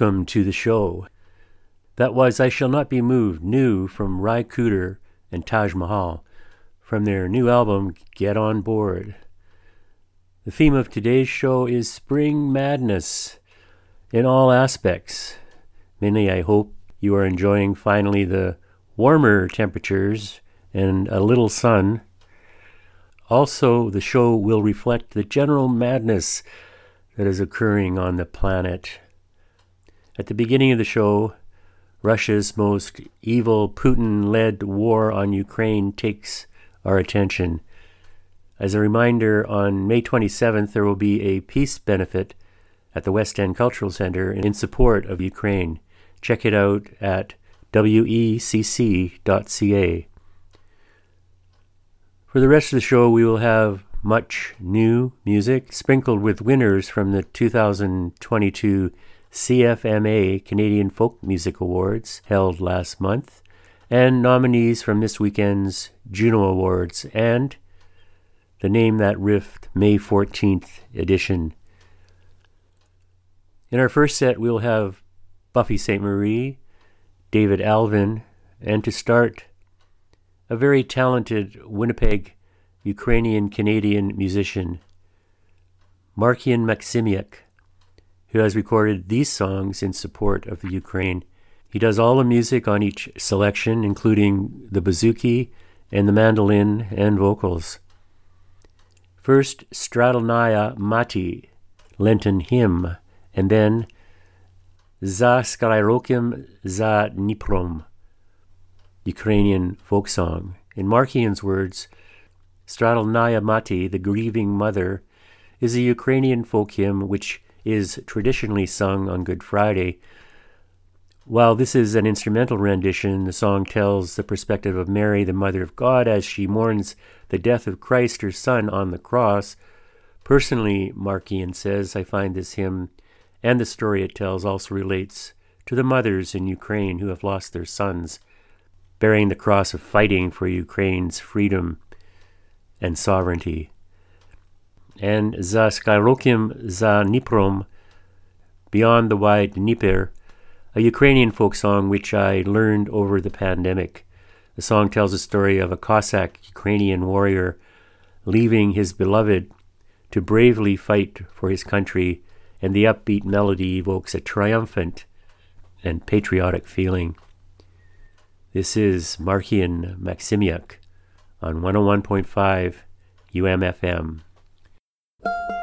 Welcome to the show. That was I Shall Not Be Moved, new from Ry Cooder and Taj Mahal, from their new album Get On Board. The theme of today's show is spring madness in all aspects. Mainly, I hope you are enjoying finally the warmer temperatures and a little sun. Also, the show will reflect the general madness that is occurring on the planet. At the beginning of the show, Russia's most evil Putin led war on Ukraine takes our attention. As a reminder, on May 27th, there will be a peace benefit at the West End Cultural Center in support of Ukraine. Check it out at wecc.ca. For the rest of the show, we will have much new music sprinkled with winners from the 2022 CFMA Canadian Folk Music Awards held last month, and nominees from this weekend's Juno Awards and the Name That Rift May 14th edition. In our first set, we'll have Buffy Sainte-Marie, David Alvin, and to start, a very talented Winnipeg Ukrainian Canadian musician, Markian Maximiuk who has recorded these songs in support of the Ukraine. He does all the music on each selection, including the bouzouki and the mandolin and vocals. First, Stradelnaya Mati, Lenten hymn, and then Za Shirokim Za Dniprom, Ukrainian folk song. In Markian's words, Stradelnaya Mati, the grieving mother, is a Ukrainian folk hymn which is traditionally sung on Good Friday. While this is an instrumental rendition, the song tells the perspective of Mary, the Mother of God, as she mourns the death of Christ, her Son, on the cross. Personally, Markian says, I find this hymn and the story it tells also relates to the mothers in Ukraine who have lost their sons, bearing the cross of fighting for Ukraine's freedom and sovereignty and za Shirokim za Dniprom, Beyond the Wide Dnieper, a Ukrainian folk song which I learned over the pandemic. The song tells the story of a Cossack Ukrainian warrior leaving his beloved to bravely fight for his country, and the upbeat melody evokes a triumphant and patriotic feeling. This is Markian Maximiuk on 101.5 UMFM. Ся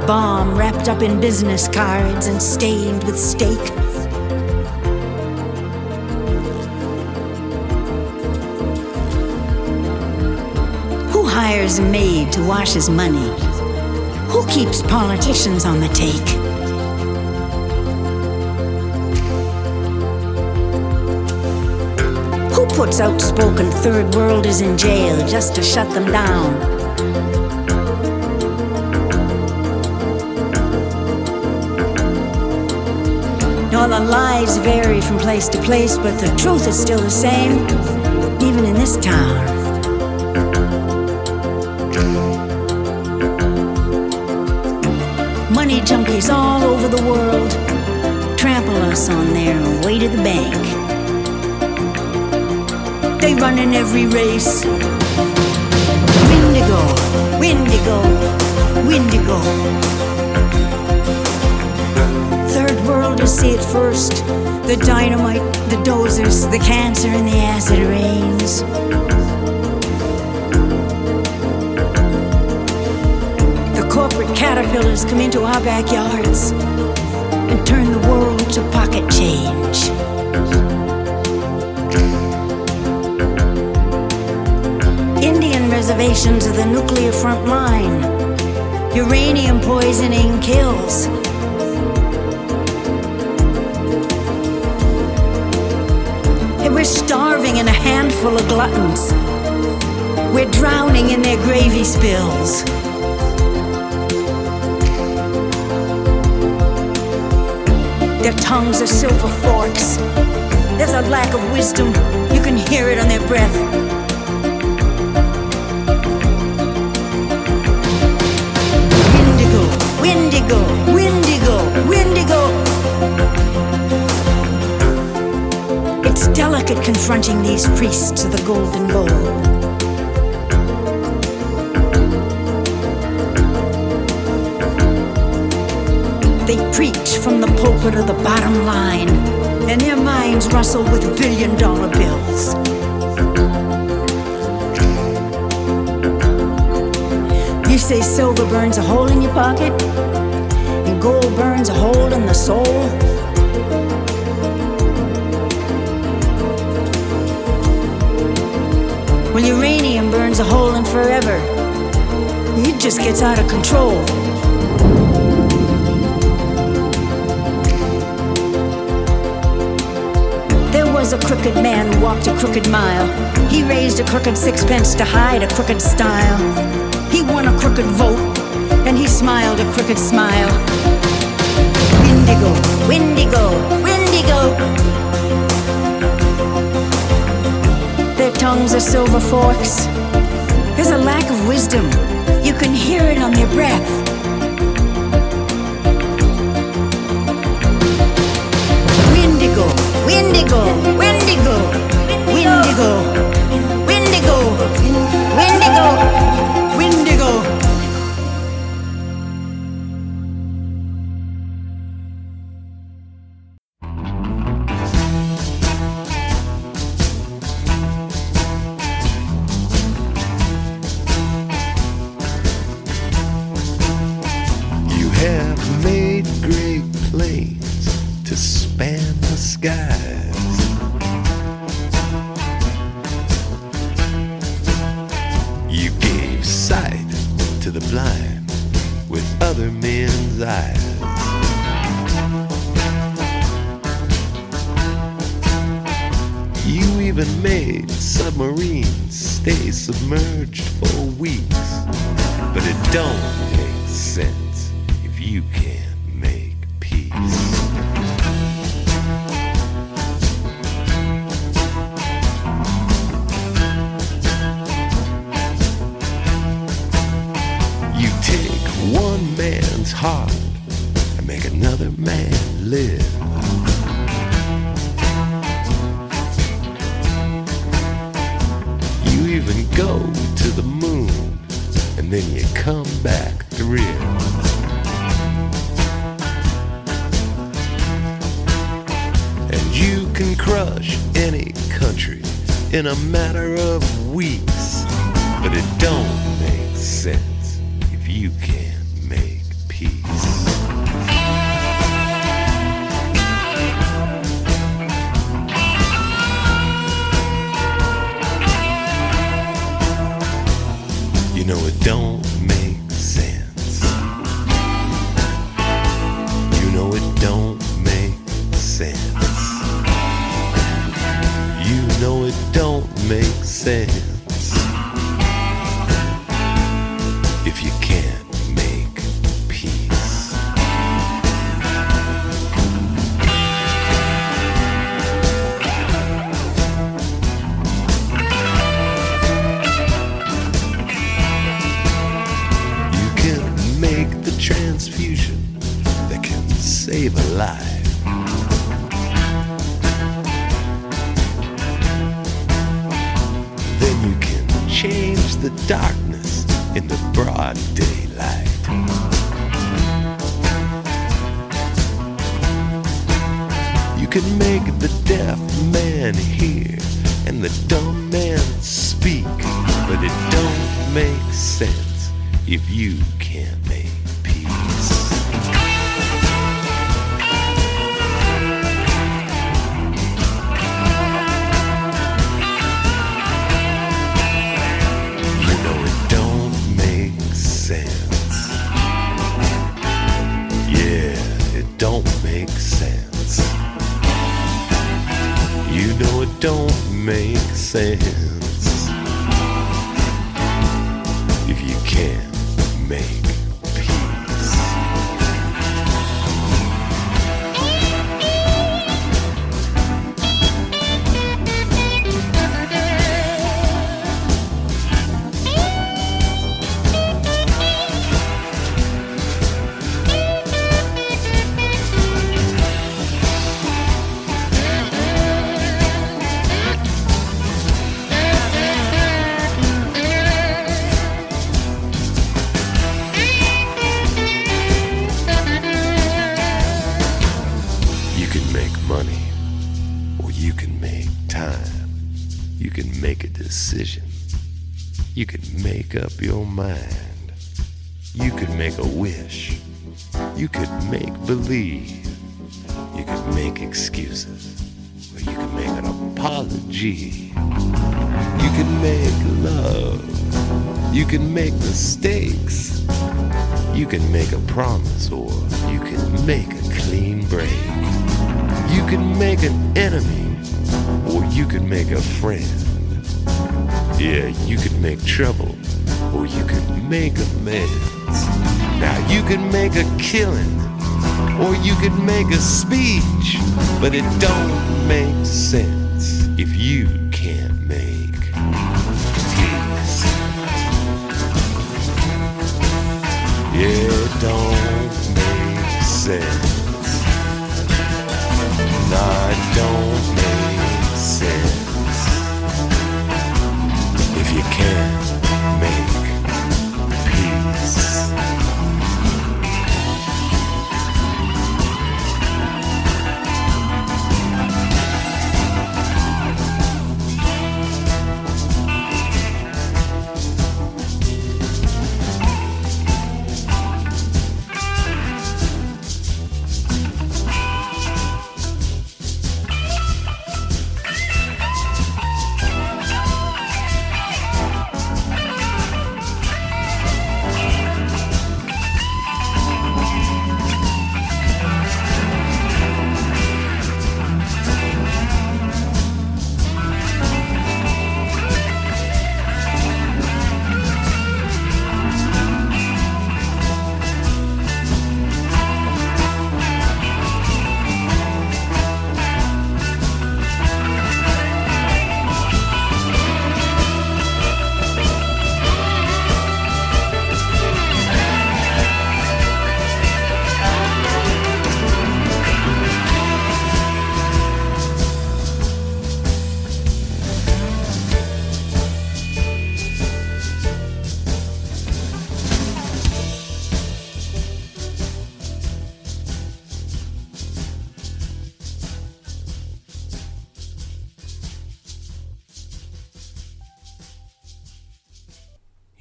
the bomb wrapped up in business cards and stained with steak? Who hires a maid to wash his money? Who keeps politicians on the take? Who puts outspoken third worlders in jail just to shut them down? Lies vary from place to place, but the truth is still the same, even in this town. Money junkies all over the world trample us on their way to the bank. They run in every race. Windigo, Windigo, Windigo. Worlders see it first. The dynamite, the dozers, the cancer, and the acid rains. The corporate caterpillars come into our backyards and turn the world to pocket change. Indian reservations are the nuclear front line. Uranium poisoning kills. A handful of gluttons. We're drowning in their gravy spills. Their tongues are silver forks. There's a lack of wisdom. You can hear it on their breath. Windigo, Windigo, Windigo, Windigo. Delicate confronting these priests of the golden bowl. They preach from the pulpit of the bottom line, and their minds rustle with billion dollar bills. You say silver burns a hole in your pocket, and gold burns a hole in the soul. Uranium burns a hole in forever. It just gets out of control. There was a crooked man who walked a crooked mile. He raised a crooked sixpence to hide a crooked style. He won a crooked vote, and he smiled a crooked smile. Windigo, Windigo, Windigo. Tongues are silver forks. There's a lack of wisdom. You can hear it on their breath. Windigo, Windigo, Windigo, Windigo, make up your mind. You could make a wish. You could make believe. You could make excuses. Or you could make an apology. You can make love. You can make mistakes. You can make a promise or you can make a clean break. You can make an enemy or you can make a friend. Yeah, you can make trouble or you can make amends. Now you can make a killing or you can make a speech, but it don't make sense if you can't make peace. Yeah, It don't make sense. It don't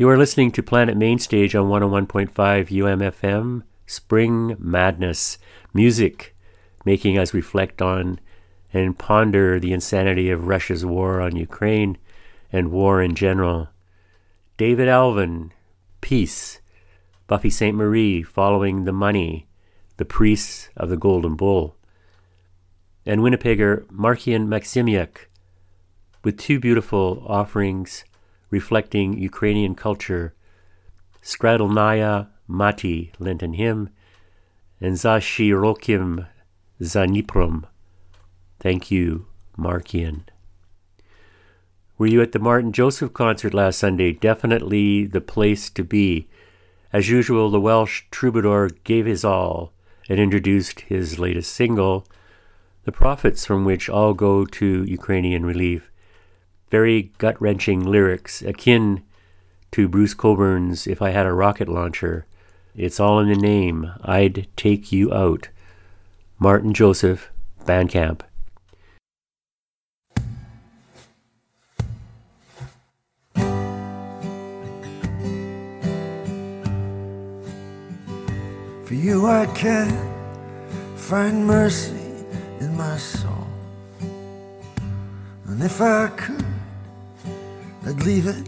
You are listening to Planet Mainstage on 101.5 UMFM, Spring Madness, music making us reflect on and ponder the insanity of Russia's war on Ukraine and war in general. David Alvin, Peace, Buffy Sainte-Marie, Following the Money, The Priests of the Golden Bull, and Winnipegger Markian Maximiuk, with two beautiful offerings reflecting Ukrainian culture, Stradelnaya Mati, Lenten hymn, and Za Shirokim Za Dniprom. Thank you, Markian. Were you at the Martyn Joseph concert last Sunday? Definitely the place to be. As usual, the Welsh troubadour gave his all and introduced his latest single, the profits from which all go to Ukrainian relief very gut wrenching lyrics, akin to Bruce Cockburn's If I Had a Rocket Launcher. It's all in the name. I'd take you out. Martyn Joseph, Bandcamp. For you I can't find mercy in my soul. And if I could, I'd leave it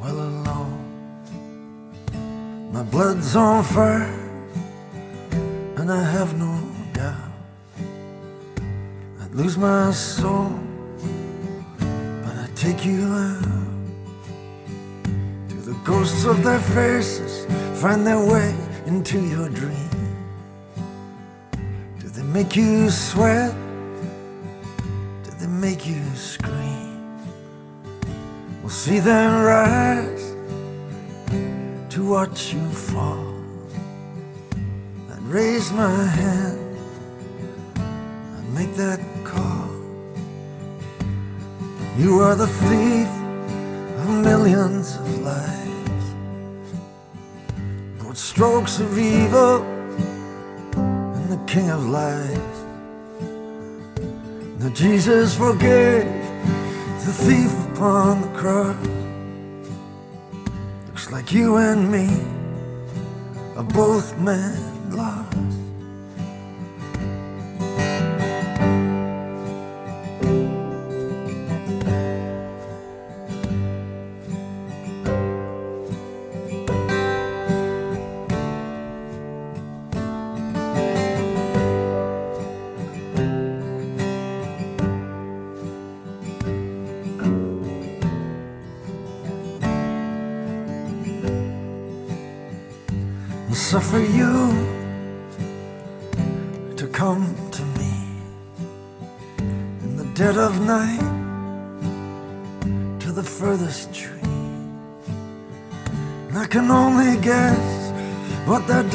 well alone. My blood's on fire, and I have no doubt I'd lose my soul, but I'd take you out. Do the ghosts of their faces find their way into your dream? Do they make you sweat? Do they make you scream? We'll see them rise to watch you fall. I'd raise my hand and make that call. You are the thief of millions of lives. Both strokes of evil and the king of lies. Now Jesus forgave the thief upon the cross. Looks like you and me are both men lost.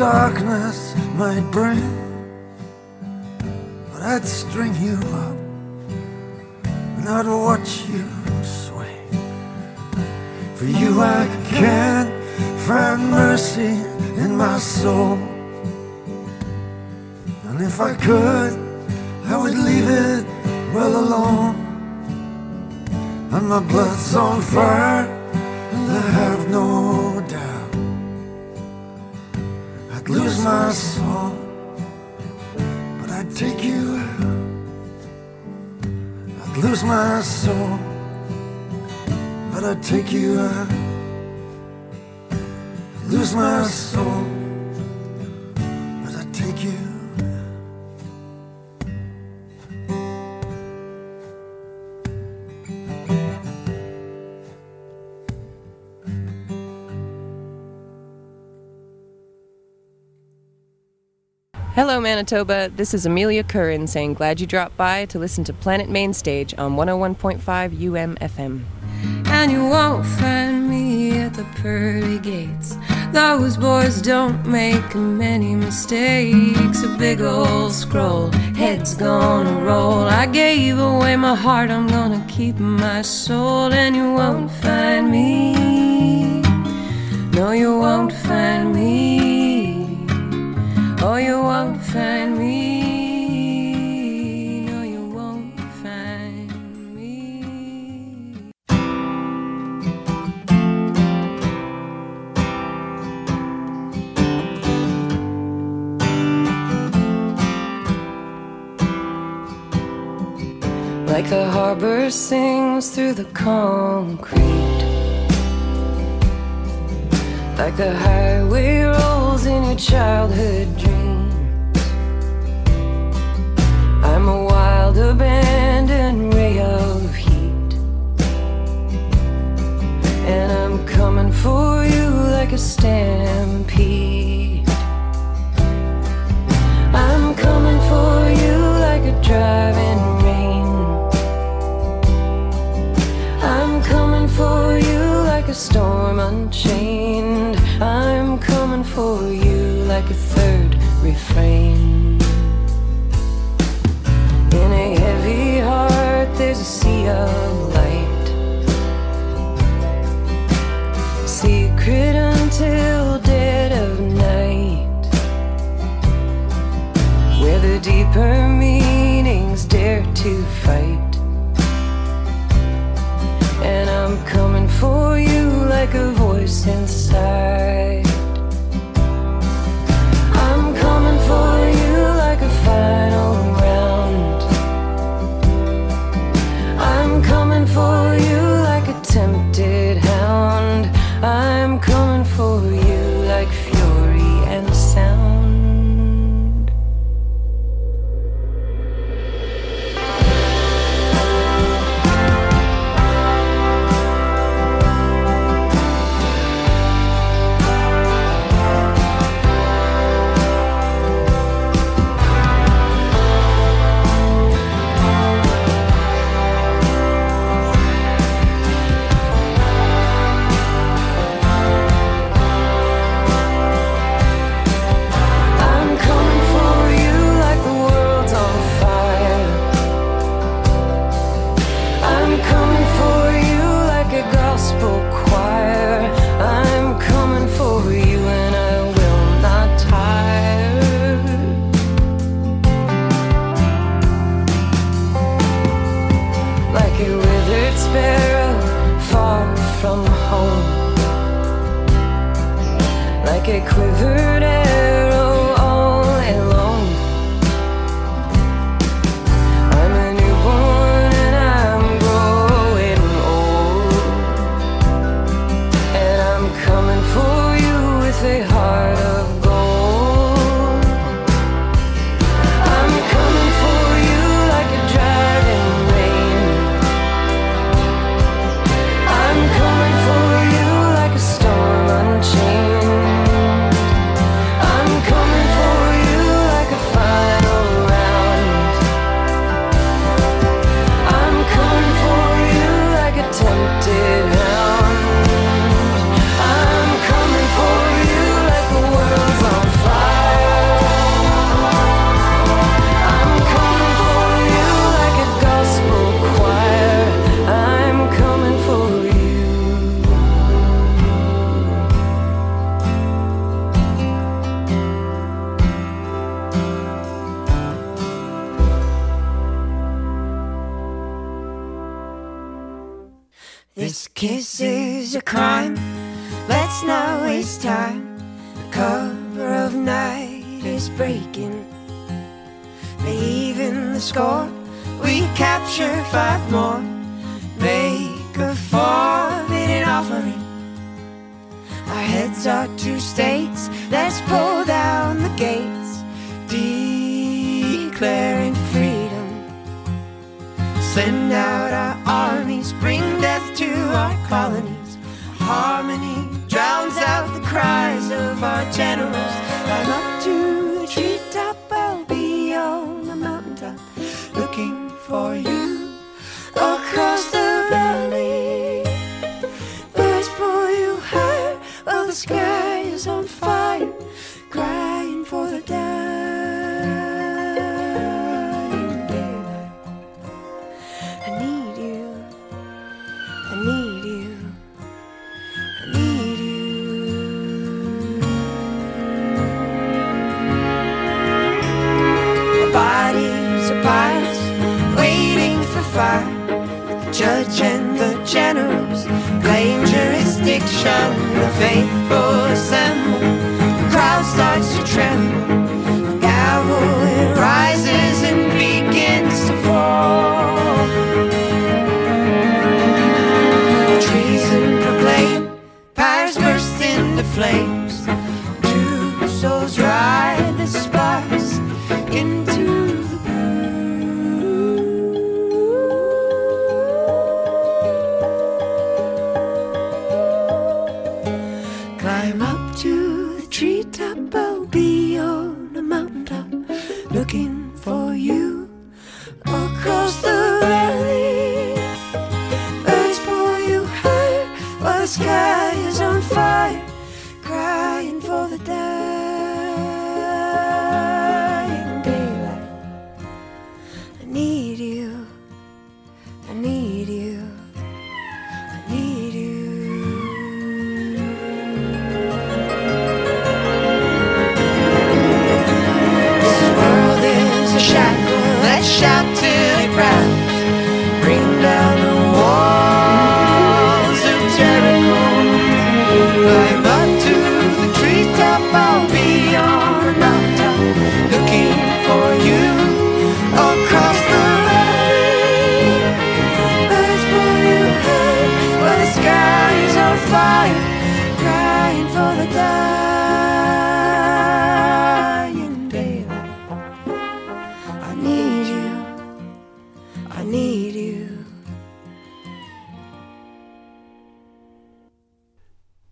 Darkness might bring, but I'd string you up and I'd watch you sway. For you I can't find mercy in my soul. And if I could, I would leave it well alone. And my blood's on fire, and I have no my soul, but I'd take you. I'd lose my soul, but I'd take you out lose my soul, Hello, Manitoba. This is Amelia Curran saying, Glad you dropped by to listen to Planet Mainstage on 101.5 UMFM. and you won't find me at the pearly gates. Those boys don't make many mistakes. A big old scroll, head's gonna roll. I gave away my heart, I'm gonna keep my soul, and you won't find me. No, you won't find me. Oh, you won't find me. No, you won't find me. Like the harbor sings through the concrete. Like the highway rolls in your childhood dreams. I'm a wild, abandoned ray of heat. And I'm coming for you like a stampede. I'm coming for you like a driving rain. I'm coming for you like a storm unchained. I'm coming for you like a third refrain. In a heavy heart, there's a sea of light. Secret until dead of night. Where the deeper meanings dare to fight. And I'm coming for you like a voice inside.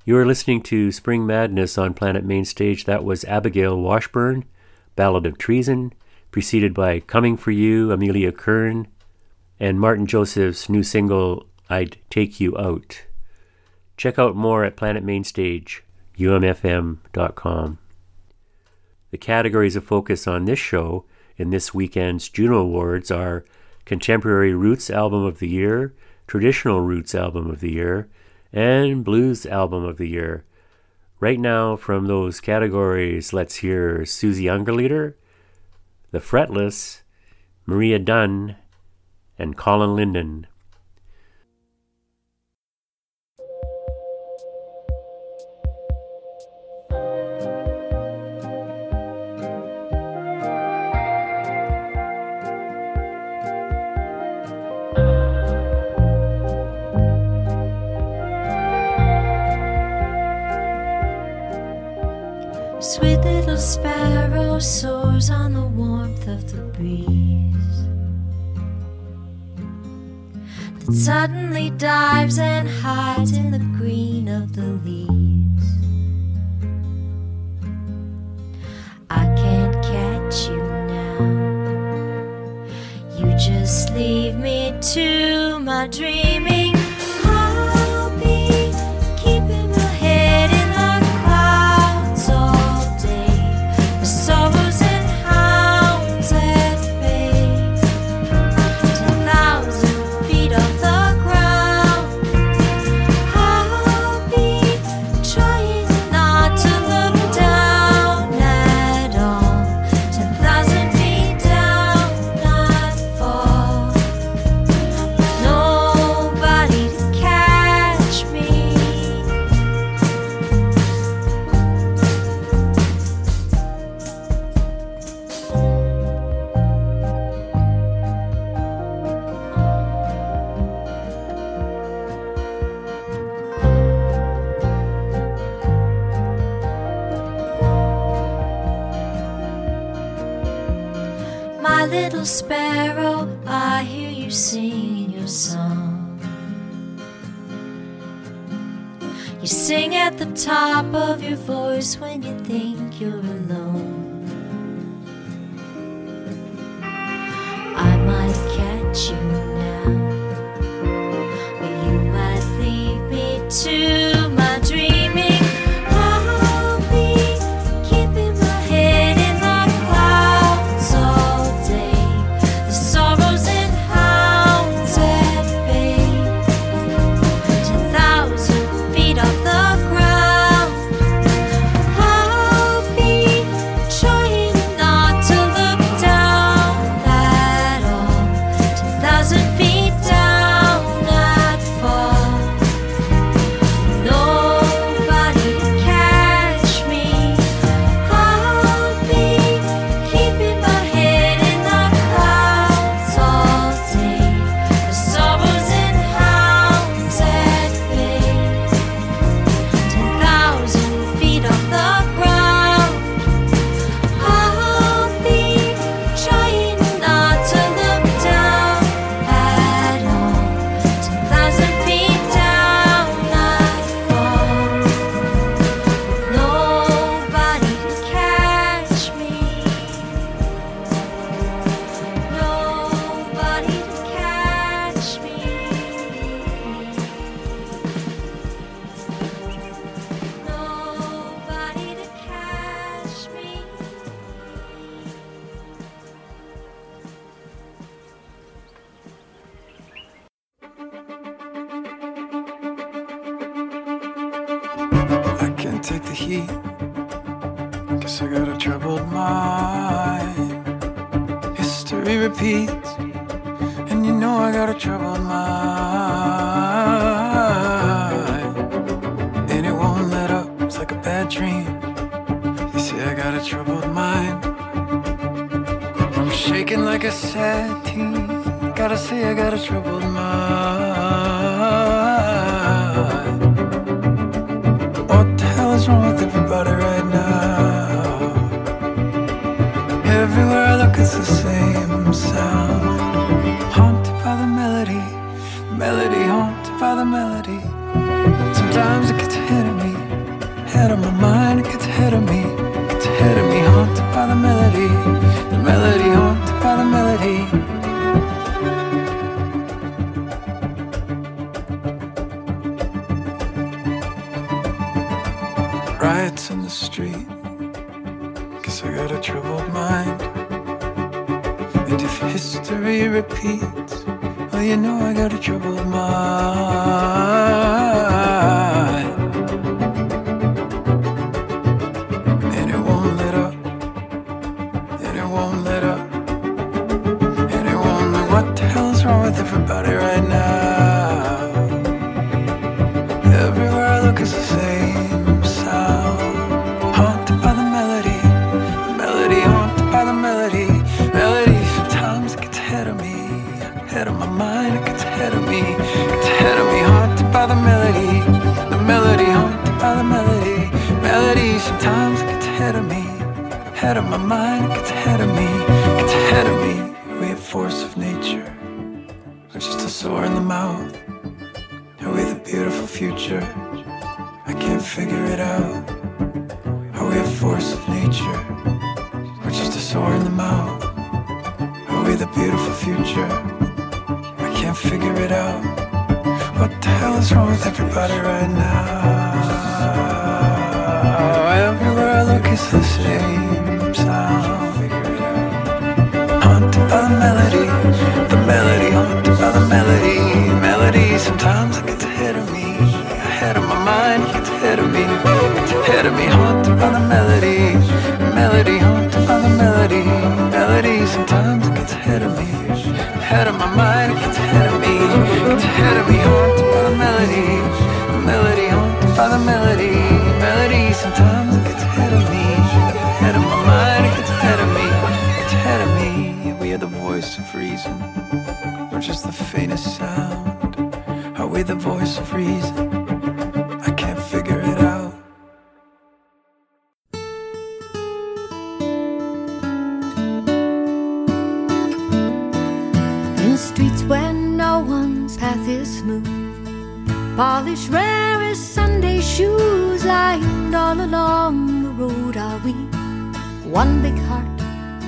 You are listening to Spring Madness on Planet Mainstage. That was Abigail Washburn, Ballad of Treason, preceded by Coming for You, Amelia Kern, and Martyn Joseph's new single, I'd Take You Out. Check out more at Planet Mainstage, umfm.com. The categories of focus on this show in this weekend's Juno Awards are Contemporary Roots Album of the Year, Traditional Roots Album of the Year, and Blues Album of the Year. Right now, from those categories, let's hear Susie Ungerleider, The Fretless, Maria Dunn, and Colin Linden. sparrow soars on the warmth of the breeze that suddenly dives and hides in the green of the leaves. I can't catch you now. You just leave me to my dreaming. Top of your voice when you think The voice of reason? I can't figure it out. In streets where no one's path is smooth. Polished rare as Sunday shoes lined all along the road are we. One big heart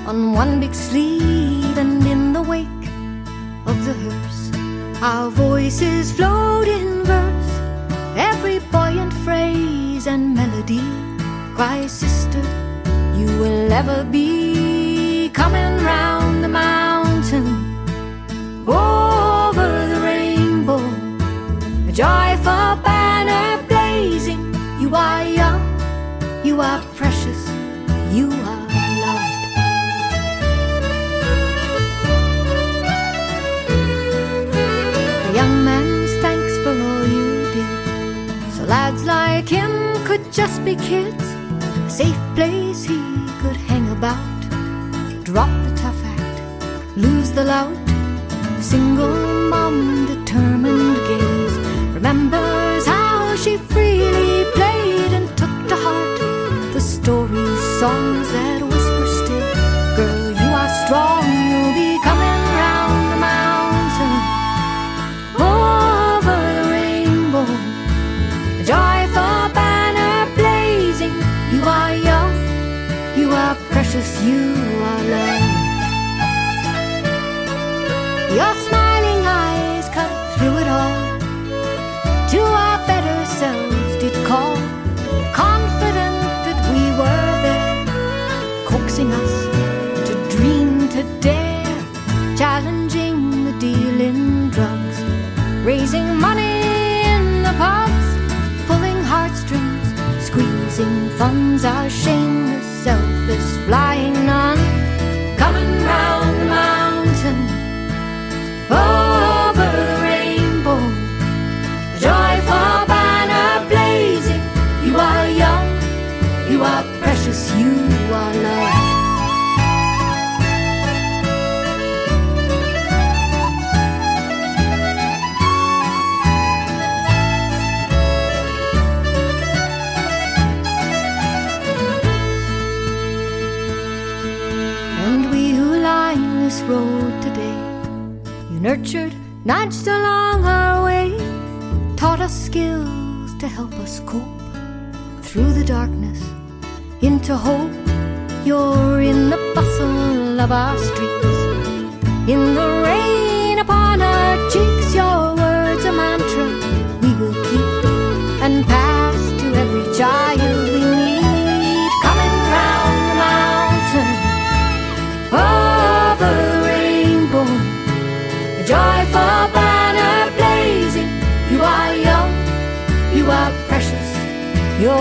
on one big sleeve, and in the wake our voices float in verse. Every buoyant phrase and melody Cry, Sister, you will ever be coming round the mountain over the rainbow. A joyful banner blazing. You are young, you are just be kids. A safe place he could hang about. Drop the tough act, lose the lout. Single mom, determined our shameless, selfless flying nun, coming round nudged along our way, taught us skills to help us cope through the darkness into hope. You're in the bustle of our streets, in the rain upon our cheeks. Your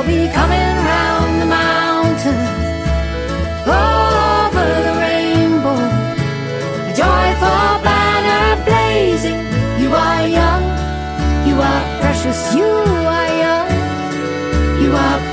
Be coming round the mountain over the rainbow. A joyful banner blazing. You are young, you are precious. You are young, you are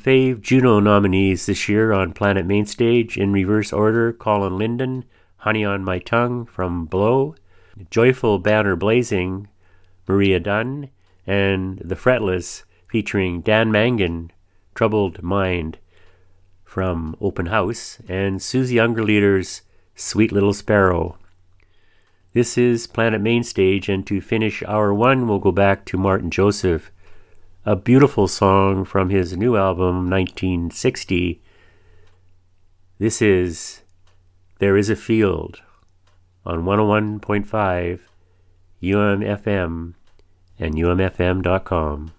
fave Juno nominees this year on Planet Mainstage in reverse order Colin Linden, Honey on My Tongue from Blow, Joyful Banner Blazing, Maria Dunn, and The Fretless featuring Dan Mangan, Troubled Mind from Open House, and Susie Ungerleider's Sweet Little Sparrow. This is Planet Mainstage, and to finish hour one, we'll go back to Martyn Joseph, a beautiful song from his new album, 1960. This is There Is a Field on 101.5 UMFM and umfm.com.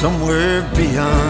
Somewhere beyond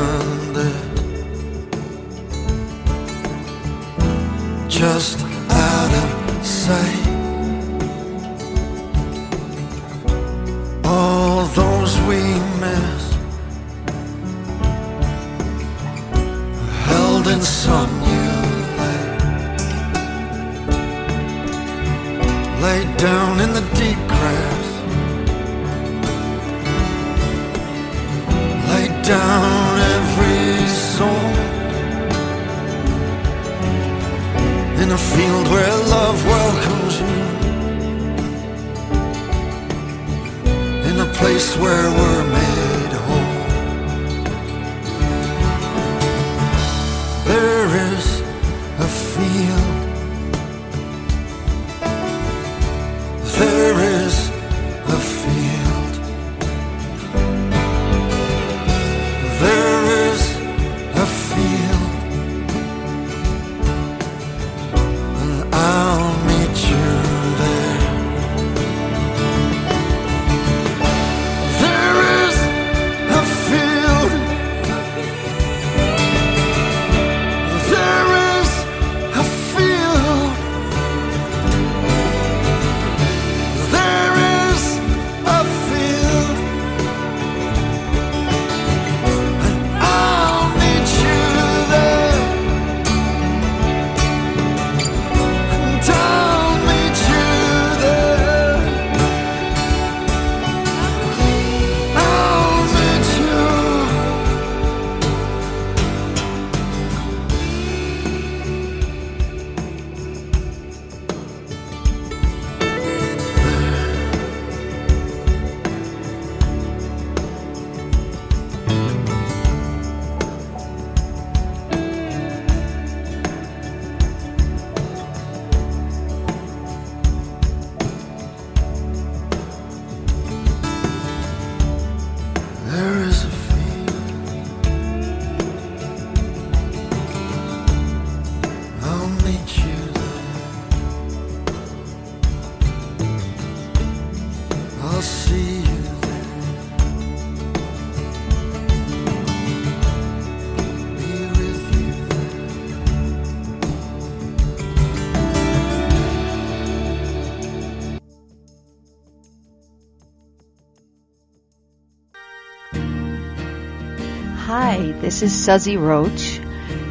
This is Suzy Roach,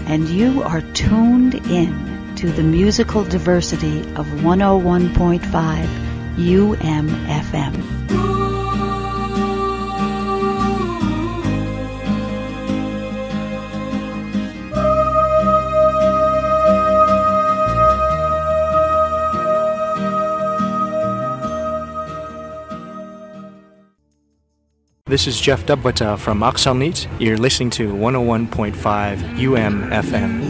and you are tuned in to the musical diversity of 101.5 UMFM. This is Jeff Dubbata from Oxalneet. You're listening to 101.5 UMFM.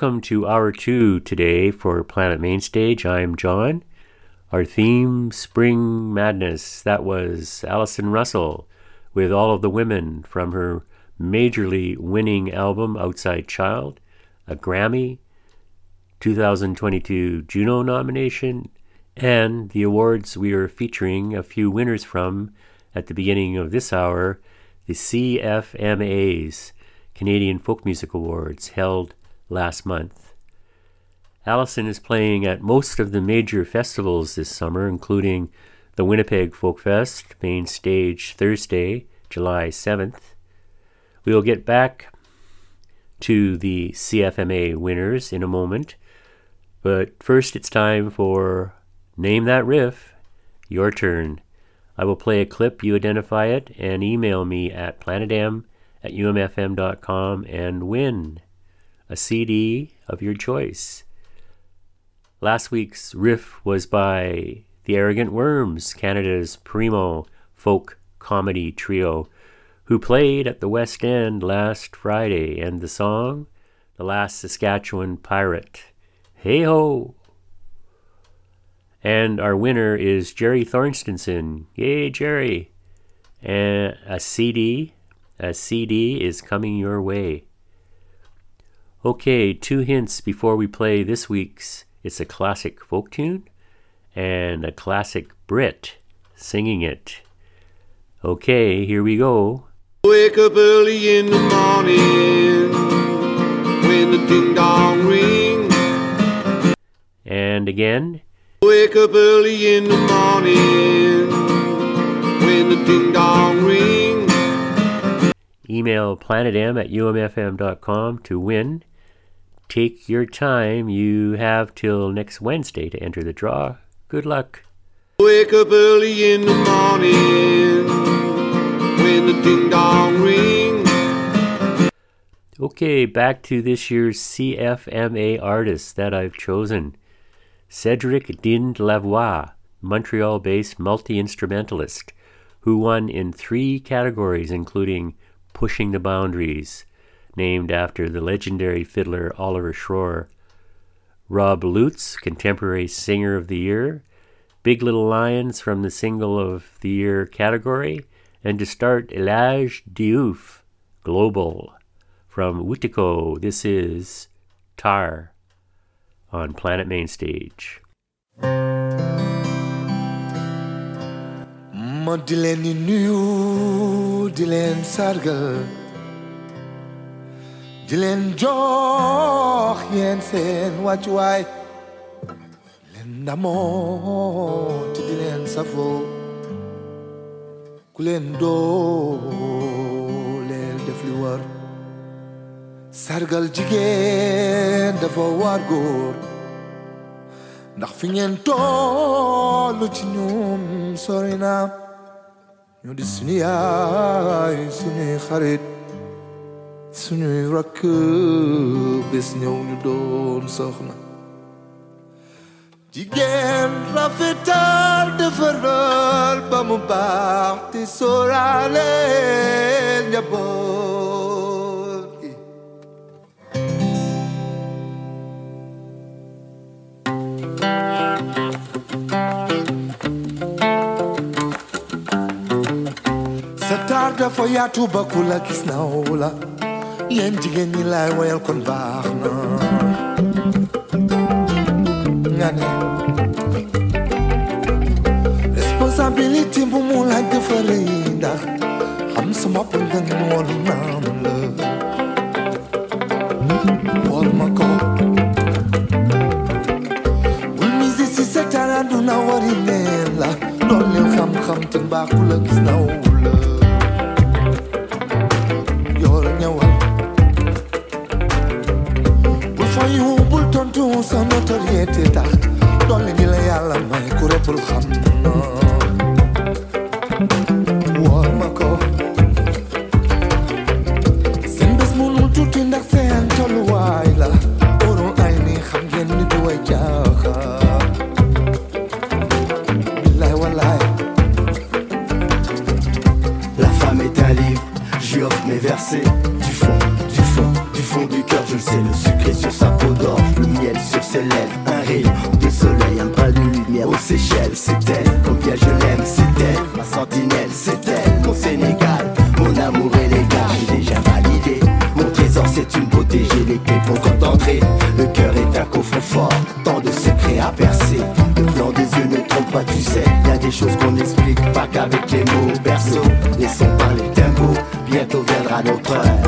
Welcome to hour two today for Planet Mainstage. I'm John. Our theme, Spring Madness. That was Allison Russell with All of the Women from her majorly winning album Outside Child, a Grammy, 2022 Juno nomination, and the awards we are featuring a few winners from at the beginning of this hour the CFMAs, Canadian Folk Music Awards, held last month. Allison is playing at most of the major festivals this summer, including the Winnipeg Folk Fest, main stage Thursday, July 7th. We will get back to the CFMA winners in a moment, but first it's time for Name That Riff. Your turn. I will play a clip, you identify it, and email me at planetm at umfm.com and win a CD of your choice. Last week's riff was by The Arrogant Worms, Canada's primo folk comedy trio, who played at the West End last Friday, and the song, The Last Saskatchewan Pirate. Hey ho! And our winner is Jerry Thorstenson. Yay, Jerry! And a CD, a CD is coming your way. Okay, two hints before we play this week's. It's a classic folk tune and a classic Brit singing it. Okay, here we go. Wake up early in the morning when the ding dong ring. And again. Wake up early in the morning when the ding dong ring. Email planetm at umfm.com to win. Take your time. You have till next Wednesday to enter the draw. Good luck. Wake up early in the morning when the ding dong ring. Okay, back to this year's CFMA artist that I've chosen. Cedric Dind Lavoie, Montreal based multi instrumentalist, who won in three categories, including Pushing the Boundaries, named after the legendary fiddler Oliver Schroer, Rob Lutz, Contemporary Singer of the Year, Big Little Lions from the Single of the Year category, and to start Elage Diouf, Global. From Wutiko, this is Tar on Planet Mainstage. ma di leen di nuyu sargal di leen jox yeen seen wàccuwaay. Leen ndamoo te di leen safoo sargal jigéen dafa war góor. Ndax fi ngeen tollu ci ñoom sori xarit suñuy rakk bés ñëw ñu doon soxna jigéen rafetal ba mu baax te sóoraale njaboot gi sa taar dafa yéen jigéen ñi laay woyal kon baax na. Nga bu mu rëy ndax xam naam la. Ma ko. Si sa taar duna wari neen la. Doon leen xam-xam la gis la sa notoriété tax doole gi la yàlla may ku xam avec les mots perso. Laissons parler tempo, bientôt viendra notre heure.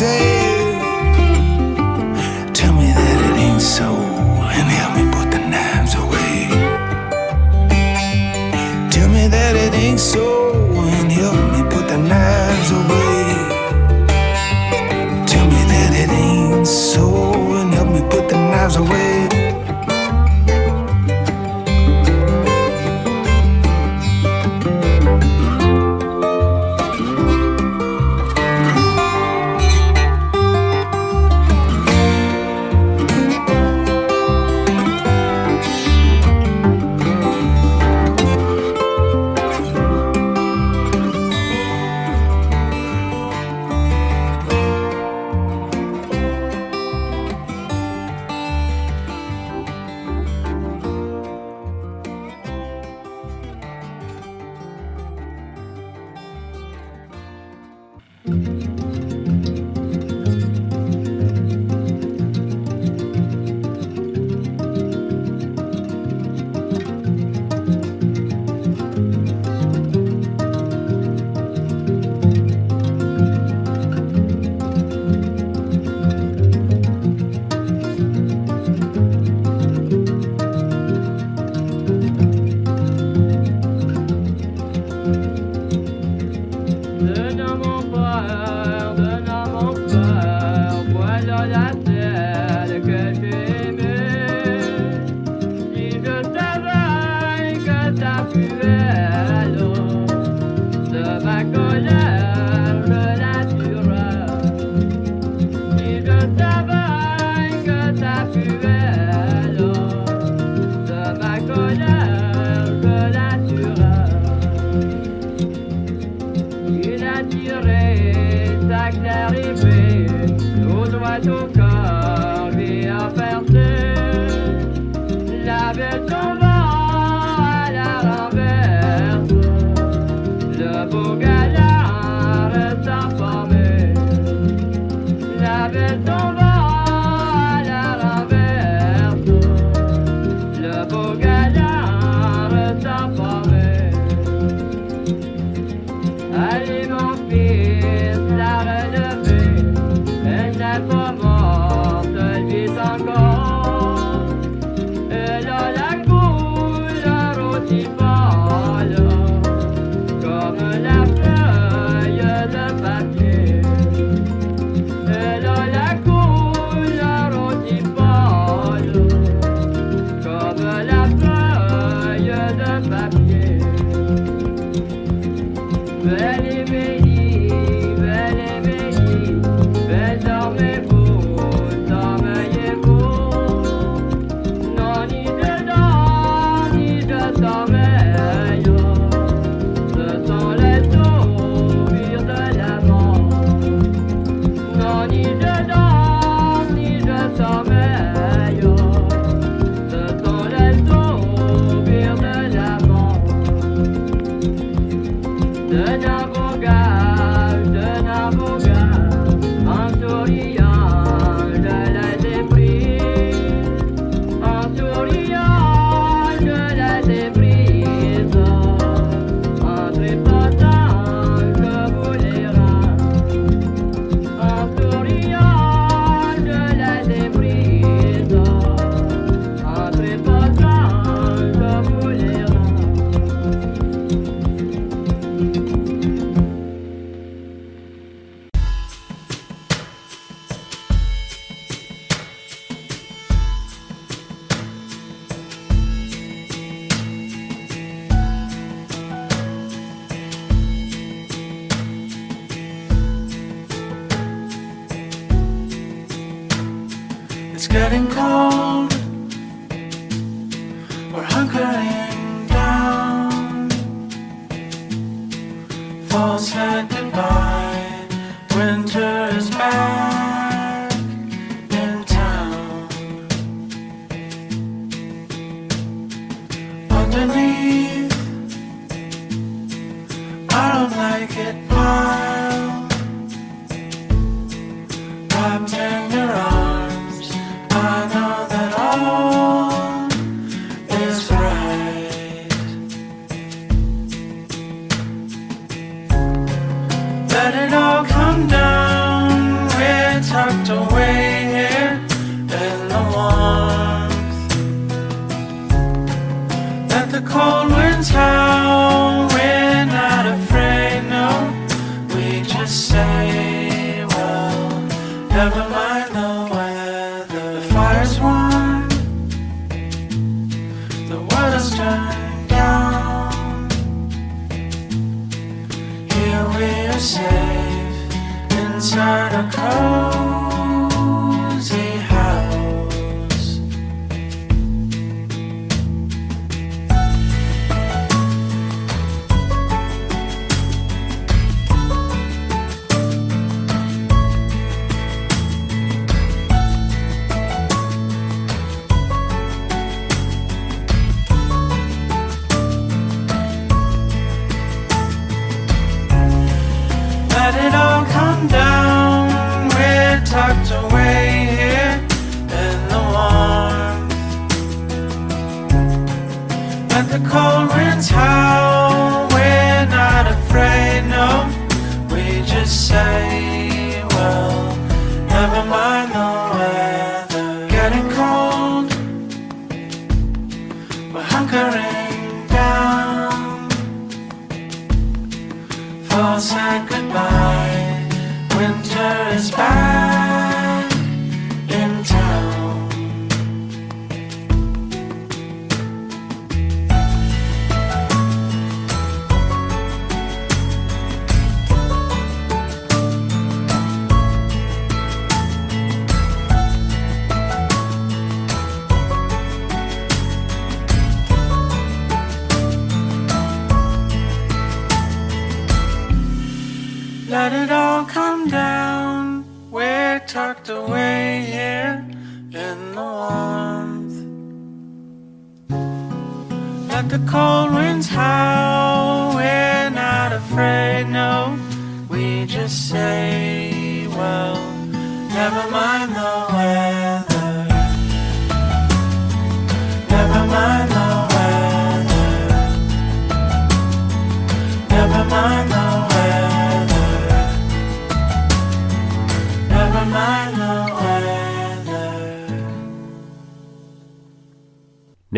say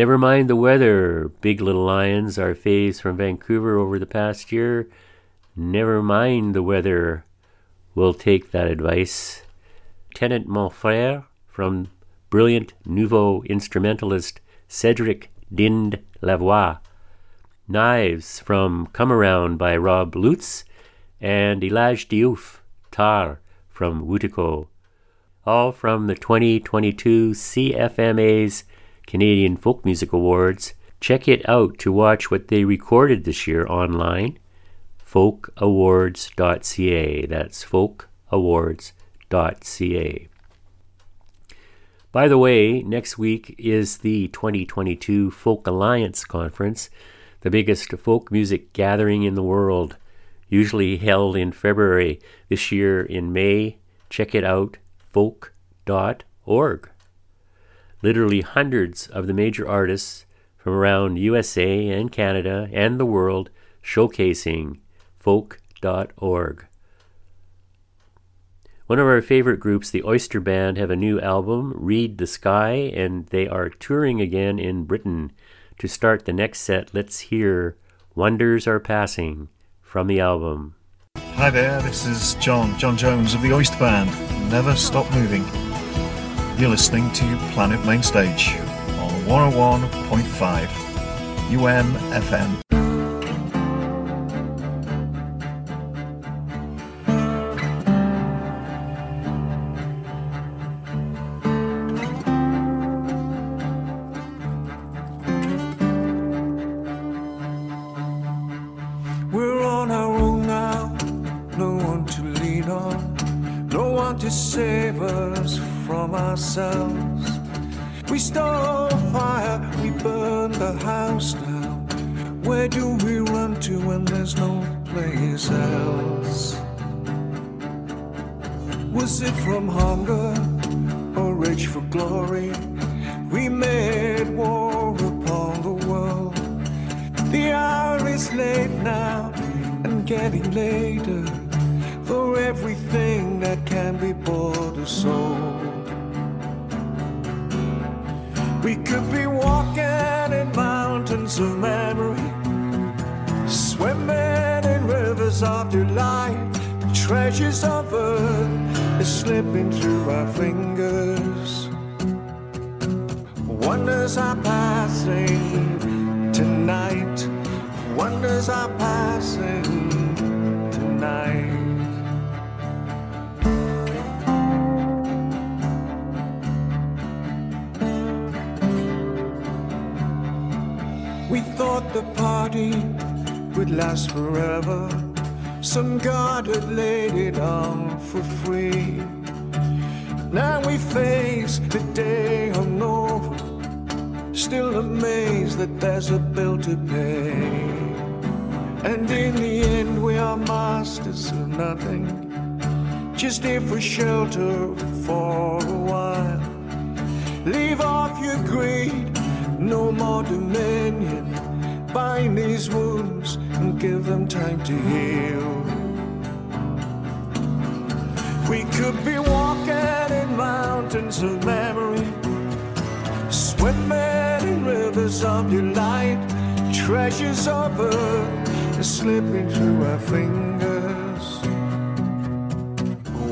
Never mind the weather, Big Little Lions, our faves from Vancouver over the past year. Never mind the weather. We'll take that advice. Tenant Mon Frere from brilliant nouveau instrumentalist Cedric Dind Lavoie. Knives from Come Around by Rob Lutz and Elage Diouf Tar from Wutiko. All from the 2022 CFMA's Canadian Folk Music Awards. Check it out to watch what they recorded this year online. folkawards.ca. That's folkawards.ca. By the way, next week is the 2022 Folk Alliance Conference, the biggest folk music gathering in the world, usually held in February. This year in May, check it out, folk.org. Literally hundreds of the major artists from around USA and Canada and the world showcasing folk.org. One of our favorite groups, the Oyster Band, have a new album, Read the Sky, and they are touring again in Britain. To start the next set, let's hear Wonders Are Passing from the album. Hi there, this is John, John Jones of the Oyster Band. Never stop moving. You're listening to Planet Mainstage on 101.5 UMFM. We're on our own now, no one to lean on, no one to save us ourselves. We stole fire, we burned the house down. Where do we run to when there's no place else? Was it from hunger or rage for glory? We made war upon the world. The hour is late now and getting later for everything that can be bought or sold. We could be walking in mountains of memory, swimming in rivers of delight. The Treasures of earth are slipping through our fingers. Wonders are passing tonight. Wonders are passing party would last forever. Some God had laid it on for free. Now we face the day hungover, still amazed that there's a bill to pay. And in the end, we are masters of nothing, just here for shelter for a while. Leave off your greed, no more dominion. Bind these wounds and give them time to heal. We could be walking in mountains of memory, swimming in rivers of delight. Treasures of earth are slipping through our fingers.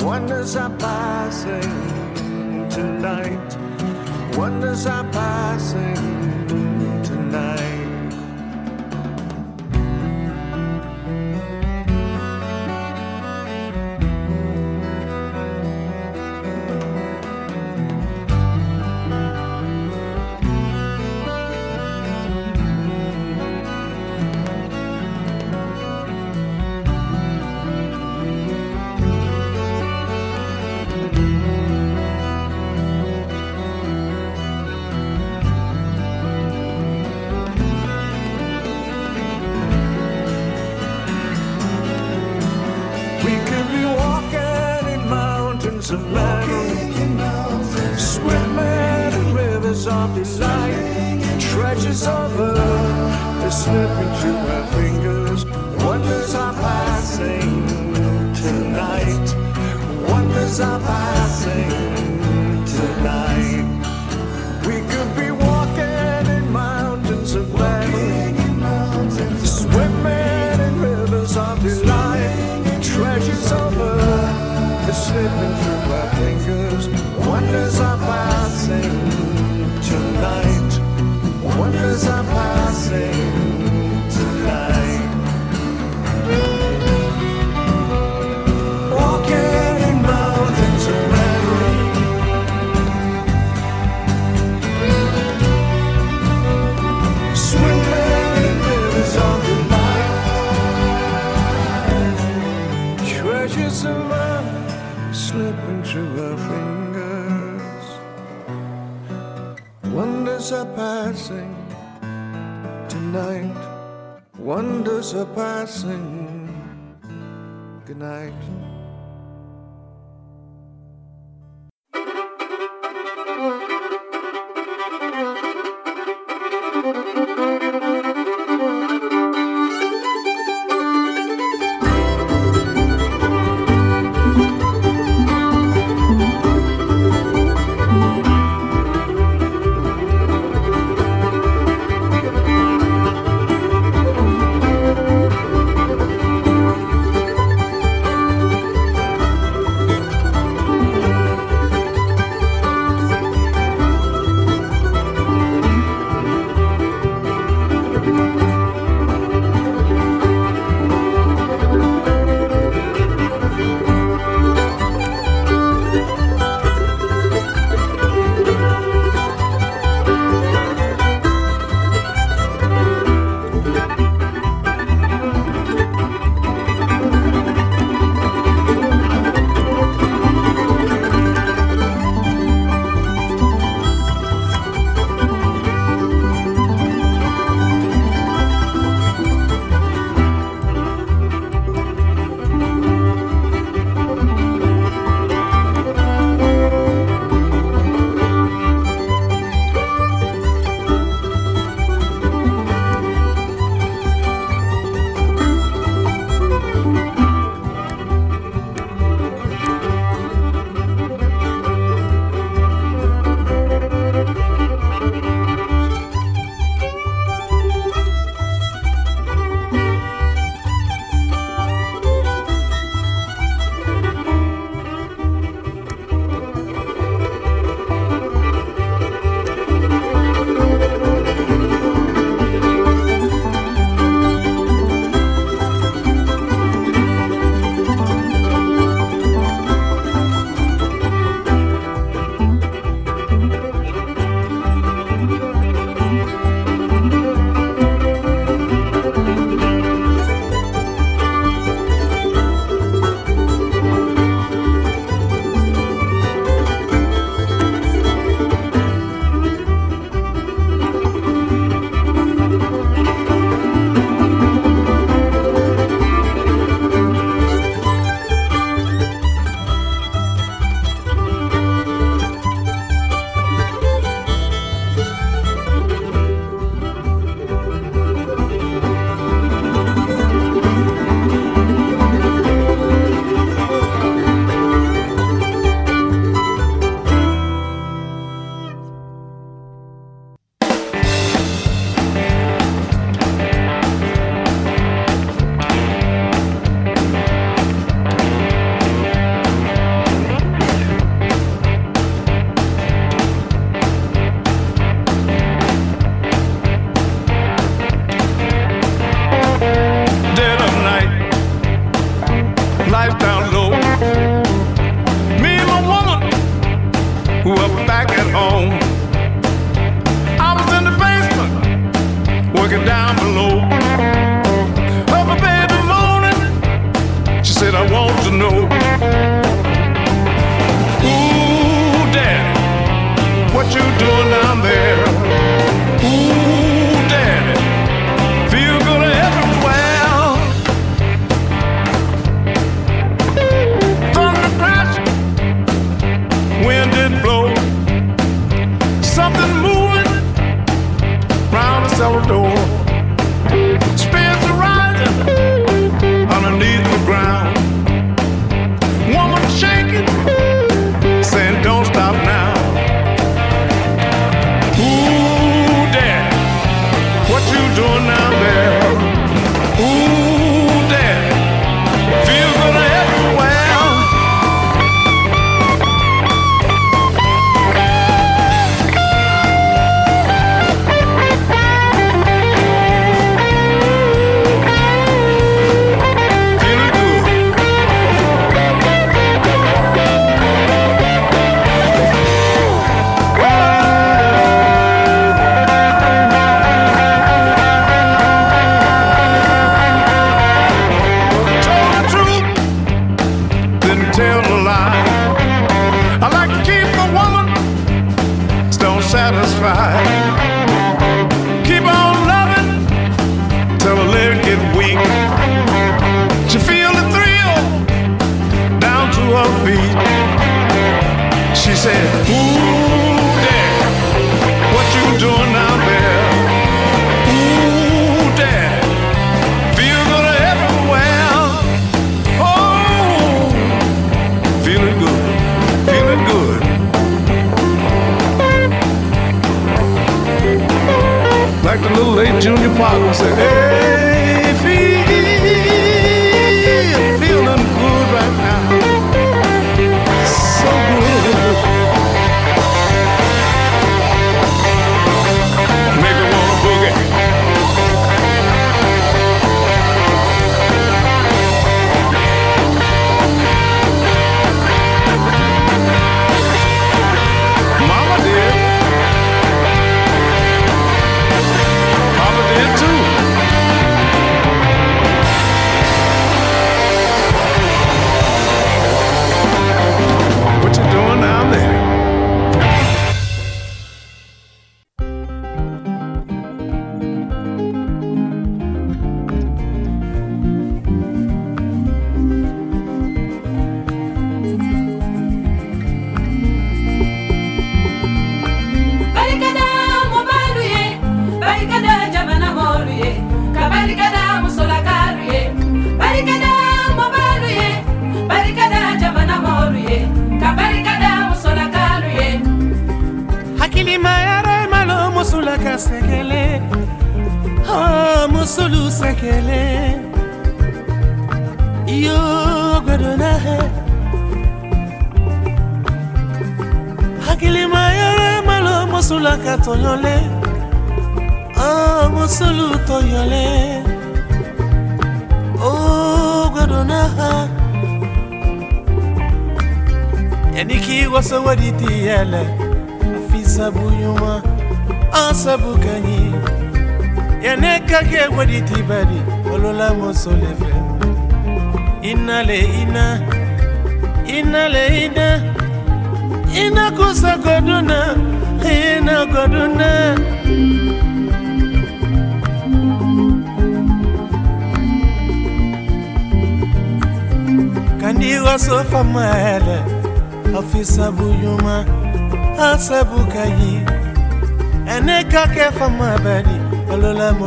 Wonders are passing tonight. Wonders are passing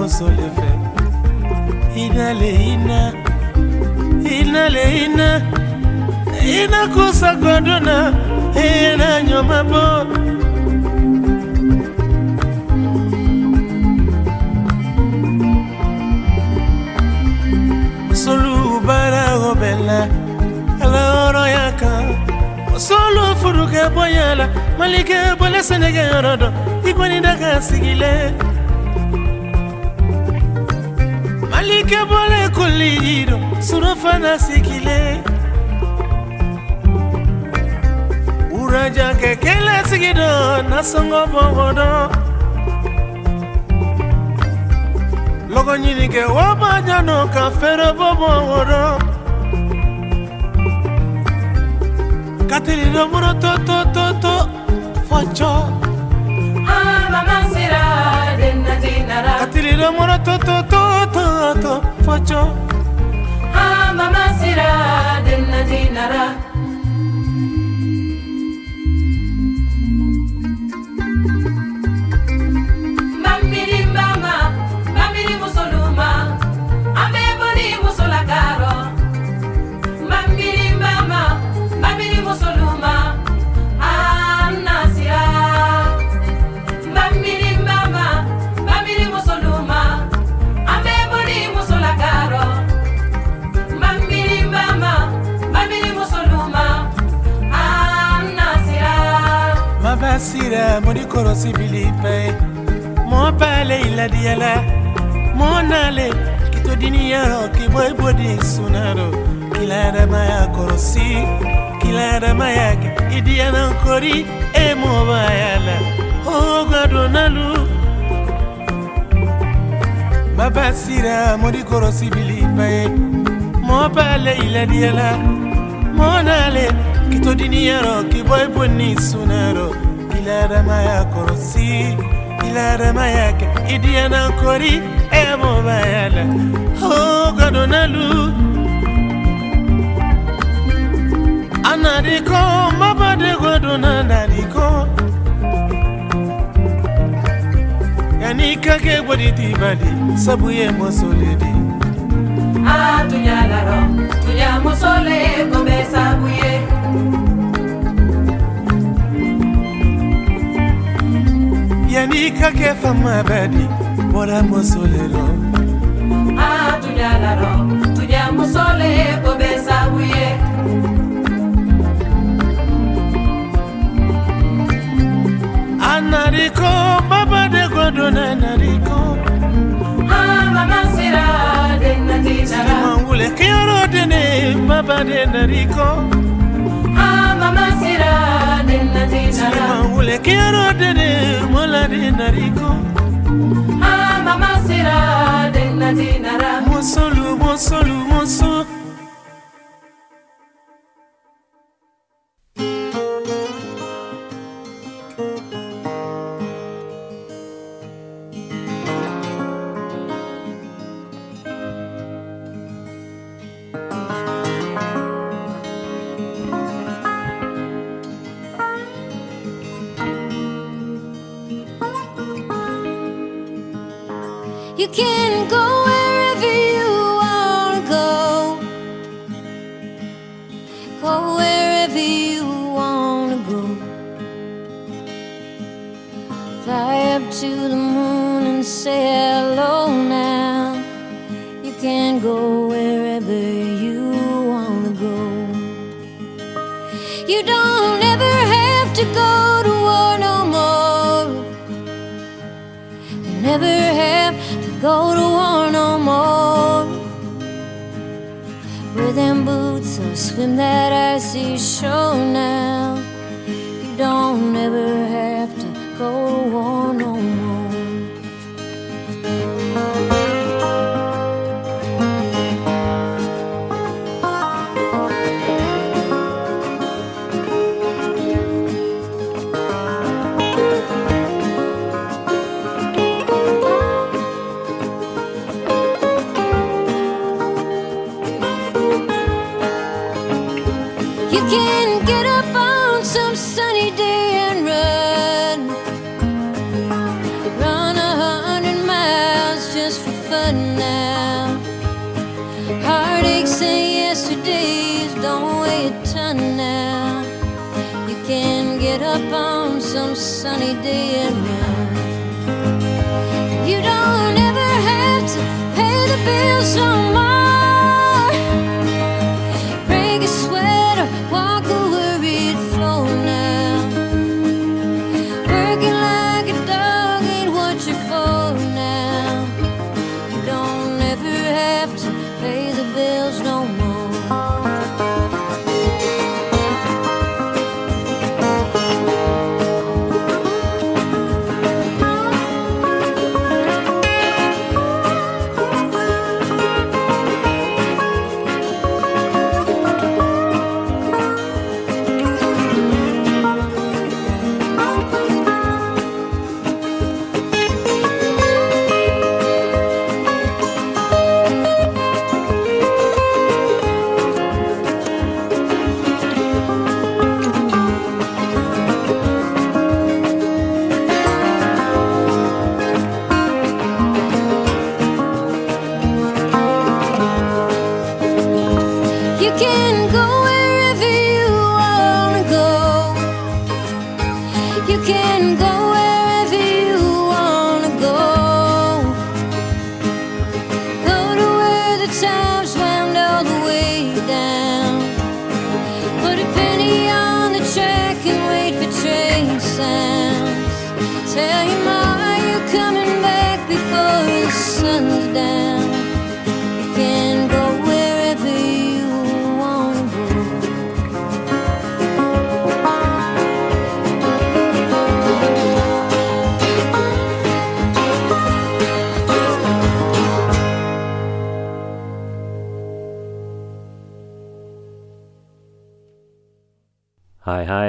nyonso lefe inaleina inaleina inakosa kodona ena nyoma bo. Solubara gobela ala oro yaka. Solo furuke boyala malike bole senege yorodo igbani daga sigile. alike bole koliyiro surofana sigile uraja kekele sigido nasongo bongodo logo ɲinike wo bajano ka fere bo bongodo katili domuro to to to to katili lo mwana to, toto toto focho. Ama masira denna dinara yɛrɛ mori kɔrɔsi bili pɛ mɔ pɛlɛ i ladiyɛlɛ mɔ nale kitodiniyɔrɔ kibɔ ibodi sunaro kilayɛrɛmaya kɔrɔsi kilayɛrɛmaya idiyanankori e mɔbayala ogadonalu baba sira mori kɔrɔsi bili pɛ mɔ pɛlɛ i ladiyɛlɛ mɔ nale kitodiniyɔrɔ kibɔ ibodi sunaro ileremeye kurusi ileremeye ke idiyana kori emo bayele. Ho gadonalu anariko mabade godona nariko. Yanika ke boditi bali sabuye mosoledi atunyalaro ah, tunyamusole kombe sabuye yanni i ka kɛ faama bɛ di bɔra muso le rɔ. a tuya la rɔ tuya muso le ko bɛ sabu ye. a nari ko baba de ko donna nari ko. a mama sera de nati sara. siman wule kiyɔrɔ de ne baba de nari ko. quiero tener mola de narico Ah mama sera de nadinara Mosolu mosolu mosolu to the moon and say hello now. You can go wherever you want to go. You don't ever have to go to war no more. You never have to go to war no more. Wear them boots or swim that icy shore now. You don't ever sunny day and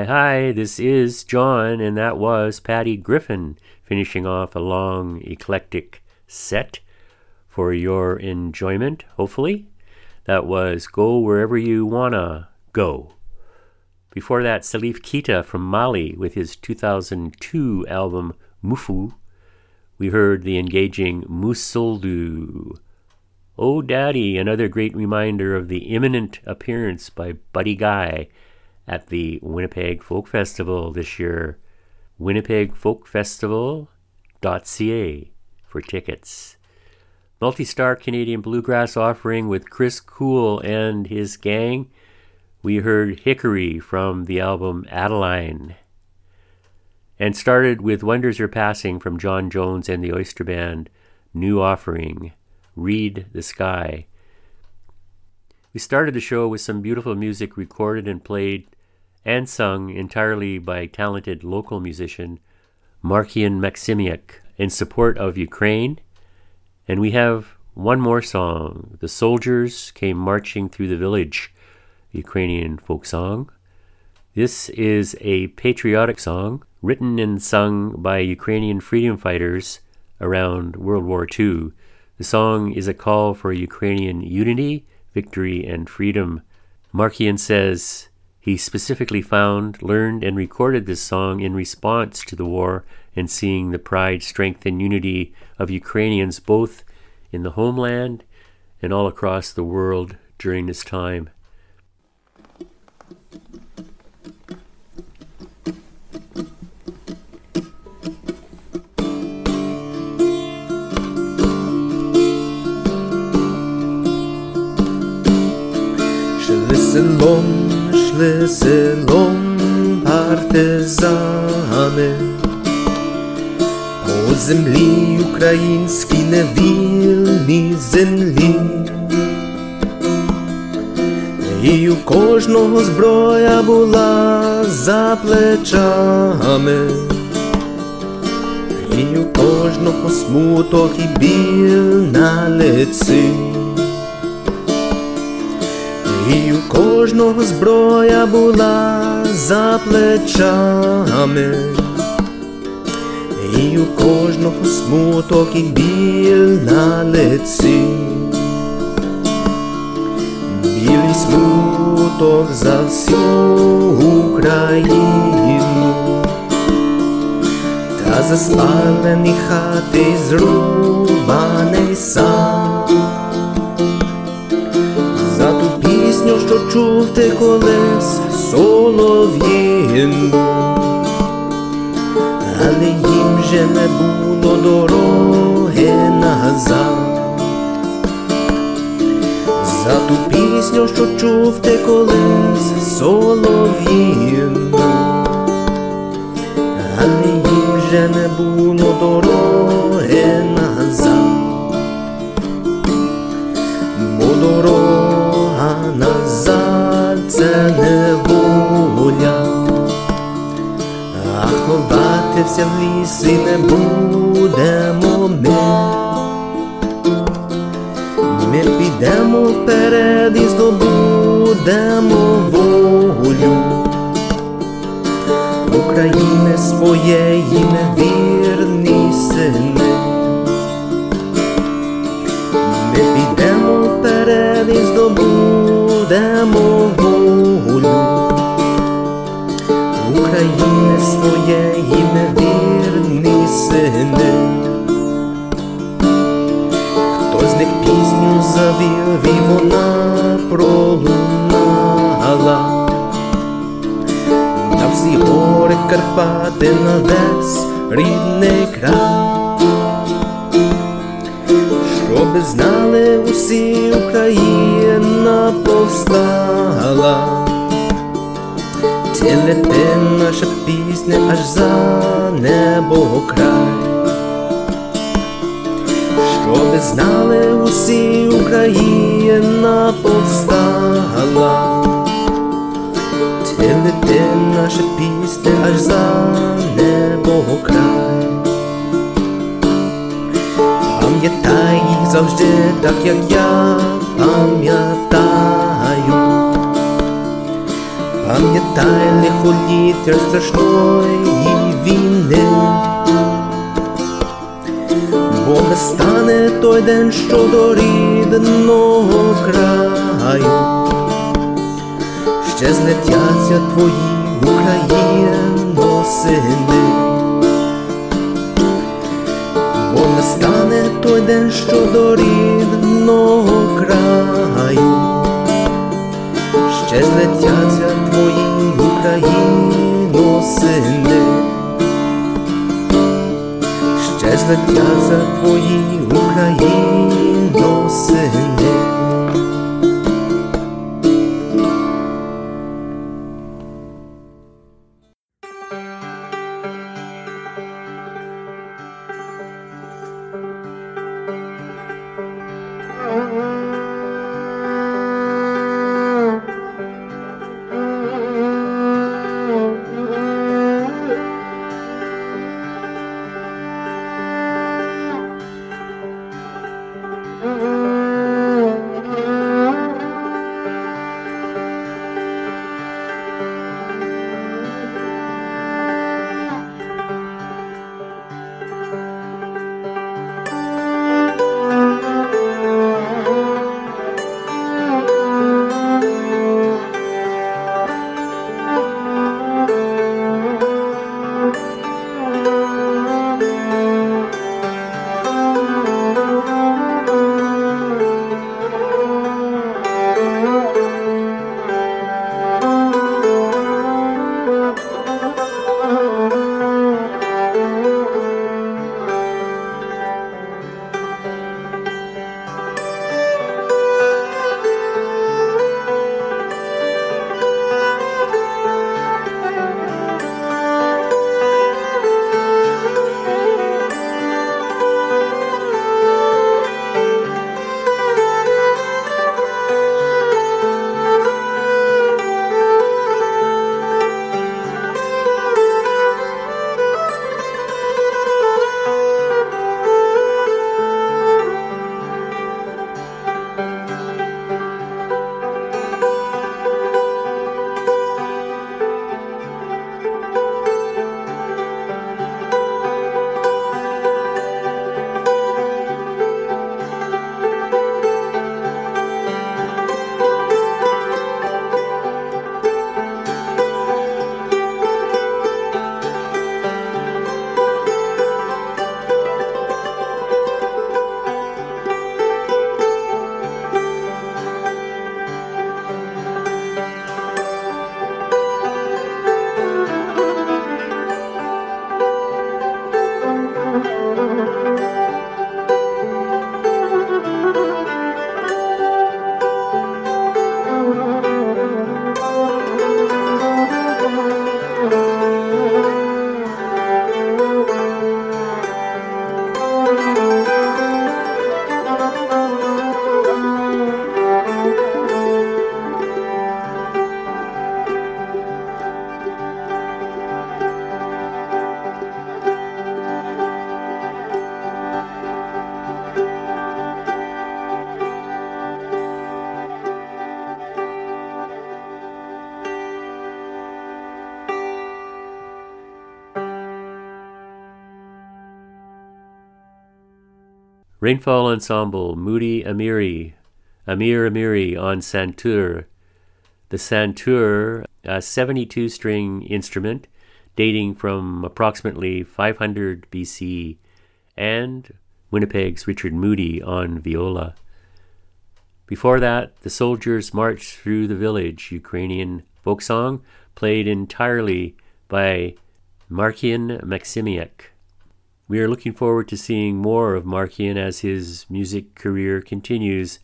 Hi, hi, hi, this is John, and that was Patty Griffin finishing off a long, eclectic set for your enjoyment, hopefully. That was Go Wherever You Wanna Go. Before that, Salif Keita from Mali with his 2002 album Moffou. We heard the engaging Moussolou. Oh Daddy, another great reminder of the imminent appearance by Buddy Guy at the Winnipeg Folk Festival this year. WinnipegFolkFestival.ca for tickets. Multi-star Canadian bluegrass offering with Chris Cool and his gang. We heard Hickory from the album Adeline. And started with Wonders Are Passing from John Jones and the Oyster Band. New offering. Read the Sky. We started the show with some beautiful music recorded and played and sung entirely by talented local musician Markian Maximiuk in support of Ukraine. And we have one more song. The soldiers came marching through the village, Ukrainian folk song. This is a patriotic song written and sung by Ukrainian freedom fighters around World War II. The song is a call for Ukrainian unity, victory, and freedom. Markian says he specifically found, learned, and recorded this song in response to the war and seeing the pride, strength, and unity of Ukrainians both in the homeland and all across the world during this time. She listened long шли селом партизани по землі українській невільній землі. І у кожного зброя була за плечами, і у кожного смуток і біль на лиці. І у кожного зброя була за плечами, і у кожного смуток і біль на лиці. Білий смуток за всю Україну, та за спалені хати зрубаний сам. Що чув ти колись солов'їну, але їм же не було дороги назад. За ту пісню, що чув ти колись солов'їну, але їм же не було дороги назад. Бо дорога назад це не воля, а ховатися в лісі не будемо ми. Ми підемо вперед і здобудемо волю України своєї невірні сини. Ми підемо вперед і здобудемо України своєї невірні сини. Хто з них пісню завів, і вона пролунала на всі гори Карпати на весь рідний край. Щоби знали усі Україна повстала, Тілете наша пісня аж за небо край. Щоби знали усі Україна повстала, Тілете наша пісня аж за небо край. Пам'ятай їх завжди, так як я пам'ятаю. Пам'ятай лихоліття страшної війни, бо не стане той день, що до рідного краю, ще злетяться твої Україно сини, бо не стане той день, що до рідного краю злетяться твої Україно сини, ще злетяться твої Україно сини. Rainfall Ensemble, Moody Amiri, Amir Amiri on Santur. The Santur, a 72 string instrument dating from approximately 500 BC, and Winnipeg's Richard Moody on viola. Before that, the soldiers marched through the village, Ukrainian folk song, played entirely by Markian Maximiuk. We are looking forward to seeing more of Markian as his music career continues,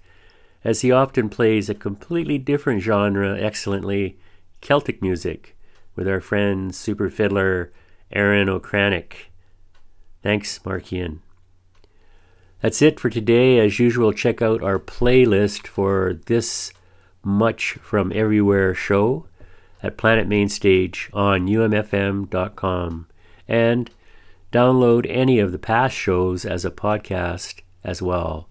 as he often plays a completely different genre excellently Celtic music with our friend super fiddler Aaron O'Kranick. Thanks, Markian. That's it for today. As usual, check out our playlist for this Much from Everywhere show at Planet Mainstage on umfm.com and download any of the past shows as a podcast as well.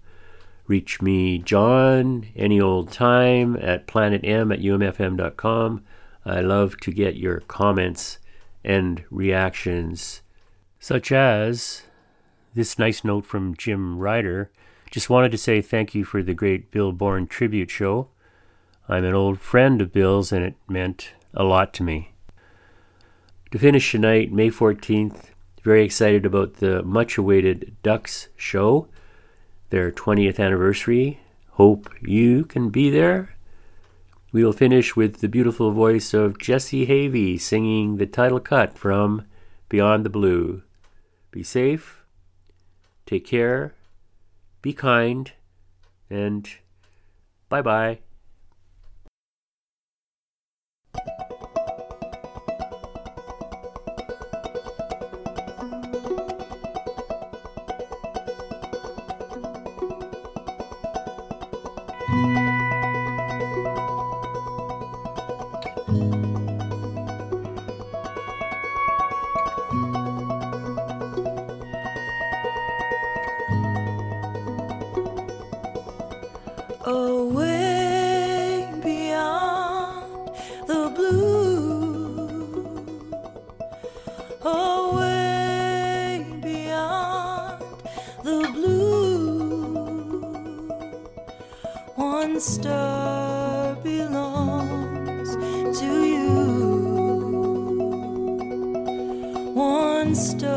Reach me, John, any old time at planetm at umfm.com. I love to get your comments and reactions, such as this nice note from Jim Ryder. Just wanted to say thank you for the great Bill Bourne tribute show. I'm an old friend of Bill's and it meant a lot to me. To finish tonight, May 14th, very excited about the much awaited Duhks show, their 20th anniversary. Hope you can be there. We will finish with the beautiful voice of Jessee Havey singing the title cut from Beyond the Blue. Be safe, take care, be kind, and bye bye. Star belongs to you. One star.